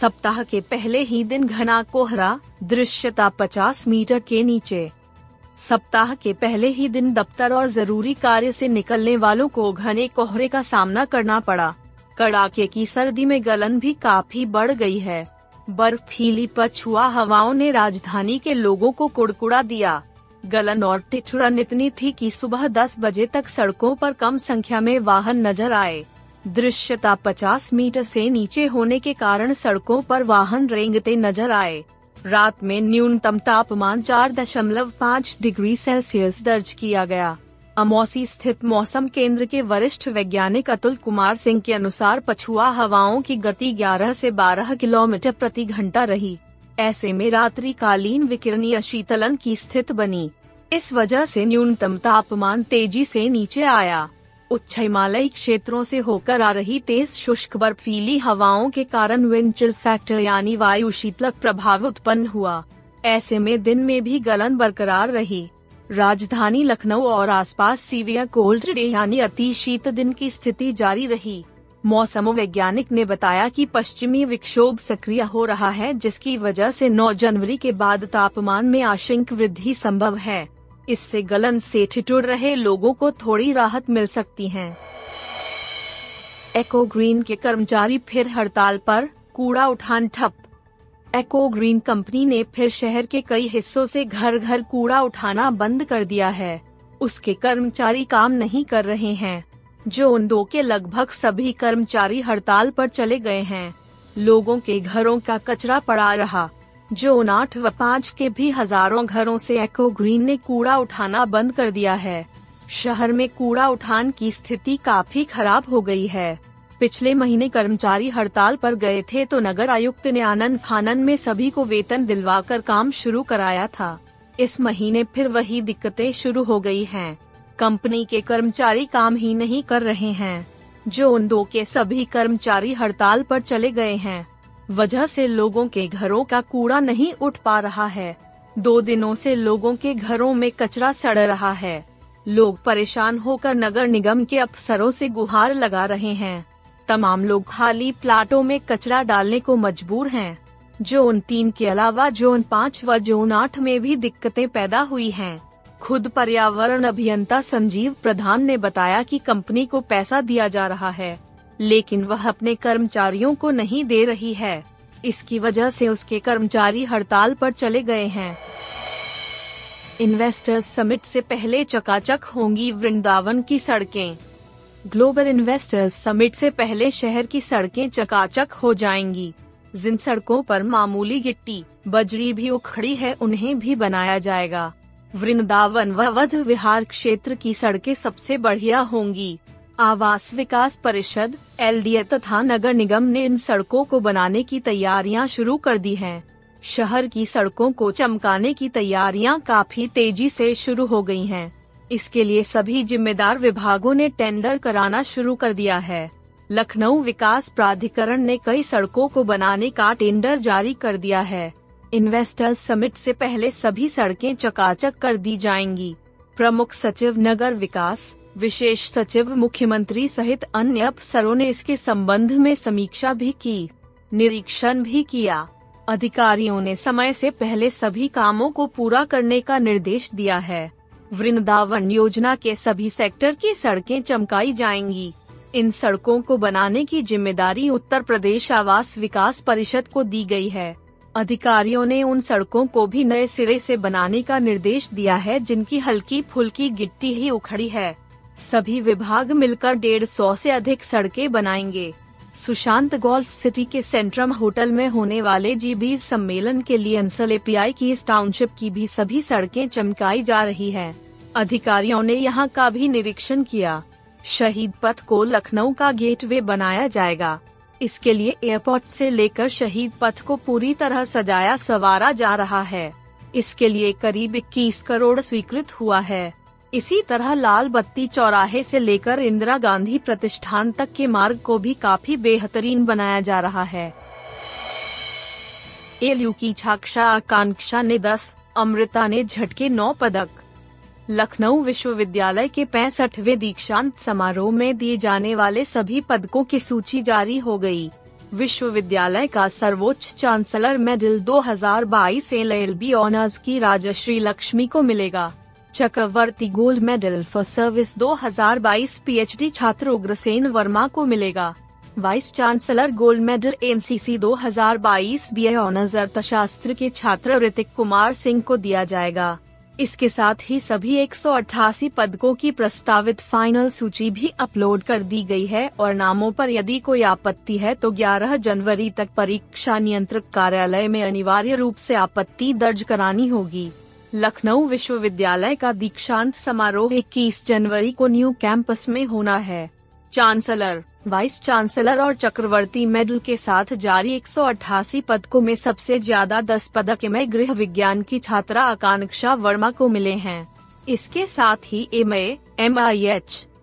सप्ताह के पहले ही दिन घना कोहरा, दृश्यता 50 मीटर के नीचे। सप्ताह के पहले ही दिन दफ्तर और ज़रूरी कार्य से निकलने वालों को घने कोहरे का सामना करना पड़ा। कड़ाके की सर्दी में गलन भी काफ़ी बढ़ गई है। बर्फीली पछुआ हवाओं ने राजधानी के लोगों को कुड़कुड़ा दिया। गलन और टिठुरन इतनी थी कि सुबह 10 बजे तक सड़कों पर कम संख्या में वाहन नज़र आए। दृश्यता 50 मीटर से नीचे होने के कारण सड़कों पर वाहन रेंगते नज़र आए। रात में न्यूनतम तापमान 4.5 डिग्री सेल्सियस दर्ज किया गया। अमौसी स्थित मौसम केंद्र के वरिष्ठ वैज्ञानिक अतुल कुमार सिंह के अनुसार पछुआ हवाओं की गति 11 से 12 किलोमीटर प्रति घंटा रही। ऐसे में रात्रि कालीन विकिरणीय शीतलन की स्थिति बनी। इस वजह से न्यूनतम तापमान तेज़ी से नीचे आया। उच्च हिमालयी क्षेत्रों से होकर आ रही तेज शुष्क बर्फीली हवाओं के कारण विंचल फैक्टर यानी वायु शीतलक प्रभाव उत्पन्न हुआ। ऐसे में दिन में भी गलन बरकरार रही। राजधानी लखनऊ और आसपास सीवियर कोल्ड डे यानी अति शीत दिन की स्थिति जारी रही। मौसम वैज्ञानिक ने बताया कि पश्चिमी विक्षोभ सक्रिय हो रहा है, जिसकी वजह से 9 जनवरी के बाद तापमान में आशंक वृद्धि संभव है। इससे गलन से ठिठुर रहे लोगों को थोड़ी राहत मिल सकती है। एको ग्रीन के कर्मचारी फिर हड़ताल पर, कूड़ा उठान ठप। एको ग्रीन कंपनी ने फिर शहर के कई हिस्सों से घर घर कूड़ा उठाना बंद कर दिया है। उसके कर्मचारी काम नहीं कर रहे हैं, जो उन दो के लगभग सभी कर्मचारी हड़ताल पर चले गए हैं। लोगों के घरों का कचरा पड़ा रहा। जो आठ व पाँच के भी हज़ारों घरों से एको ग्रीन ने कूड़ा उठाना बंद कर दिया है। शहर में कूड़ा उठान की स्थिति काफ़ी खराब हो गई है। पिछले महीने कर्मचारी हड़ताल पर गए थे तो नगर आयुक्त ने आनंद फानन में सभी को वेतन दिलवाकर काम शुरू कराया था। इस महीने फिर वही दिक्कतें शुरू हो गई हैं। कंपनी के कर्मचारी काम ही नहीं कर रहे हैं। जो उन दो के सभी कर्मचारी हड़ताल पर चले गए हैं। वजह से लोगों के घरों का कूड़ा नहीं उठ पा रहा है दो दिनों से लोगों के घरों में कचरा सड़ रहा है लोग परेशान होकर नगर निगम के अफसरों से गुहार लगा रहे हैं तमाम लोग खाली प्लाटों में कचरा डालने को मजबूर हैं। जोन तीन के अलावा जोन पाँच व जोन आठ में भी दिक्कतें पैदा हुई हैं। खुद पर्यावरण अभियंता संजीव प्रधान ने बताया कि कंपनी को पैसा दिया जा रहा है लेकिन वह अपने कर्मचारियों को नहीं दे रही है। इसकी वजह से उसके कर्मचारी हड़ताल पर चले गए हैं। इन्वेस्टर्स समिट से पहले चकाचक होंगी वृंदावन की सड़कें। ग्लोबल इन्वेस्टर्स समिट से पहले शहर की सड़कें चकाचक हो जाएँगी। जिन सड़कों पर मामूली गिट्टी, बजरी भी उखड़ी है, उन्हें भी बनाया जाएगा। वृंदावन व वध विहार क्षेत्र की सड़कें सबसे बढ़िया होंगी। आवास विकास परिषद एल तथा नगर निगम ने इन सड़कों को बनाने की तैयारियाँ शुरू कर दी हैं। शहर की सड़कों को चमकाने की तैयारियाँ काफ़ी तेज़ी से शुरू हो गई हैं। इसके लिए सभी जिम्मेदार विभागों ने टेंडर कराना शुरू कर दिया है लखनऊ विकास प्राधिकरण ने कई सड़कों को बनाने का टेंडर जारी कर दिया है इन्वेस्टर्स समिट से पहले सभी सड़कें चकाचक कर दी जाएँगी प्रमुख सचिव नगर विकास विशेष सचिव मुख्यमंत्री सहित अन्य अफसरों ने इसके संबंध में समीक्षा भी की, निरीक्षण भी किया। अधिकारियों ने समय से पहले सभी कामों को पूरा करने का निर्देश दिया है। वृंदावन योजना के सभी सेक्टर की सड़कें चमकाई जाएँगी। इन सड़कों को बनाने की ज़िम्मेदारी उत्तर प्रदेश आवास विकास परिषद को दी गई है। अधिकारियों ने उन सड़कों को भी नए सिरे से बनाने का निर्देश दिया है जिनकी हल्की फुल्की गिट्टी ही उखड़ी है। सभी विभाग मिलकर डेढ़ सौ ऐसी अधिक सड़कें बनाएँगे। सुशांत गोल्फ सिटी के सेंट्रम होटल में होने वाले जी सम्मेलन के लिए अंसल एपीआई की इस टाउनशिप की भी सभी सड़कें चमकाई जा रही है। अधिकारियों ने यहाँ का भी निरीक्षण किया। शहीद पथ को लखनऊ का गेटवे बनाया जाएगा। इसके लिए एयरपोर्ट से लेकर शहीद पथ को पूरी तरह सजाया सवारा जा रहा है। इसके लिए करीब 21 करोड़ स्वीकृत हुआ है। इसी तरह लाल बत्ती चौराहे से लेकर इंदिरा गांधी प्रतिष्ठान तक के मार्ग को भी काफ़ी बेहतरीन बनाया जा रहा है। एलयू की छाक्षा आकांक्षा ने 10, अमृता ने झटके नौ पदक। लखनऊ विश्वविद्यालय के पैंसठवे दीक्षांत समारोह में दिए जाने वाले सभी पदकों की सूची जारी हो गई। विश्वविद्यालय का सर्वोच्च चांसलर मेडल 2022 एल ऑनर्स की राजश्री लक्ष्मी को मिलेगा। Chakravarti gold medal for service 2022 PhD छात्र उग्रसेन वर्मा को मिलेगा। Vice chancellor gold medal NCC 2022 BA honours अर्थशास्त्र के छात्र ऋतिक कुमार सिंह को दिया जाएगा। इसके साथ ही सभी एक सौ अट्ठासी पदकों की प्रस्तावित फाइनल सूची भी अपलोड कर दी गई है और नामों पर यदि कोई आपत्ति है तो 11 जनवरी तक परीक्षा नियंत्रक कार्यालय में अनिवार्य रूप से आपत्ति दर्ज करानी होगी। लखनऊ विश्वविद्यालय का दीक्षांत समारोह 21 जनवरी को न्यू कैंपस में होना है। चांसलर वाइस चांसलर और चक्रवर्ती मेडल के साथ जारी एक सौ अठासी पदकों में सबसे ज़्यादा 10 पदक एम गृह विज्ञान की छात्रा आकांक्षा वर्मा को मिले हैं। इसके साथ ही एम एम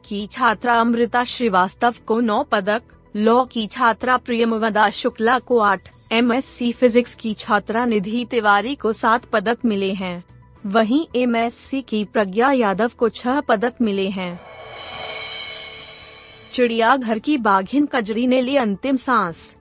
की छात्रा अमृता श्रीवास्तव को 9 पदक लॉ की छात्रा प्रियमवदा शुक्ला को 8, एमएससी फिजिक्स की छात्रा निधि तिवारी को सात पदक मिले हैं। वहीं एमएससी की प्रज्ञा यादव को छह पदक मिले हैं। चिड़ियाघर की बाघिन कजरी ने ली अंतिम सांस।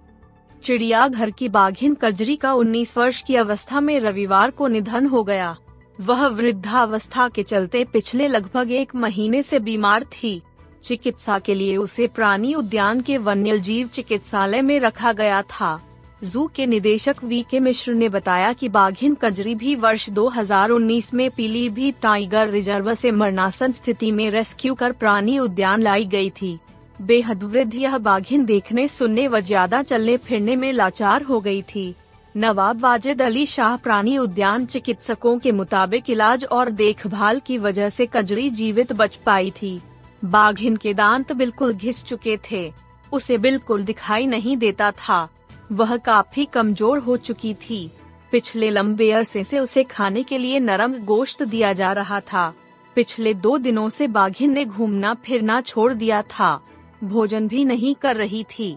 चिड़ियाघर की बाघिन कजरी का 19 वर्ष की अवस्था में रविवार को निधन हो गया। वह वृद्धावस्था के चलते पिछले लगभग एक महीने से बीमार थी। चिकित्सा के लिए उसे प्राणी उद्यान के वन्य जीव चिकित्सालय में रखा गया था। जू के निदेशक वी के मिश्र ने बताया कि बाघिन कजरी भी वर्ष 2019 में पीलीभीत टाइगर रिज़र्व से मरणासन स्थिति में रेस्क्यू कर प्राणी उद्यान लाई गई थी। बेहद वृद्ध यह बाघिन देखने, सुनने व ज़्यादा चलने फिरने में लाचार हो गई थी। नवाब वाजिद अली शाह प्राणी उद्यान चिकित्सकों के मुताबिक इलाज और देखभाल की वजह से कजरी जीवित बच पाई थी। बाघिन के दांत बिल्कुल घिस चुके थे। उसे बिल्कुल दिखाई नहीं देता था। वह काफ़ी कमज़ोर हो चुकी थी। पिछले लंबे अरसे से उसे खाने के लिए नरम गोश्त दिया जा रहा था। पिछले दो दिनों से बाघिन ने घूमना फिरना छोड़ दिया था। भोजन भी नहीं कर रही थी।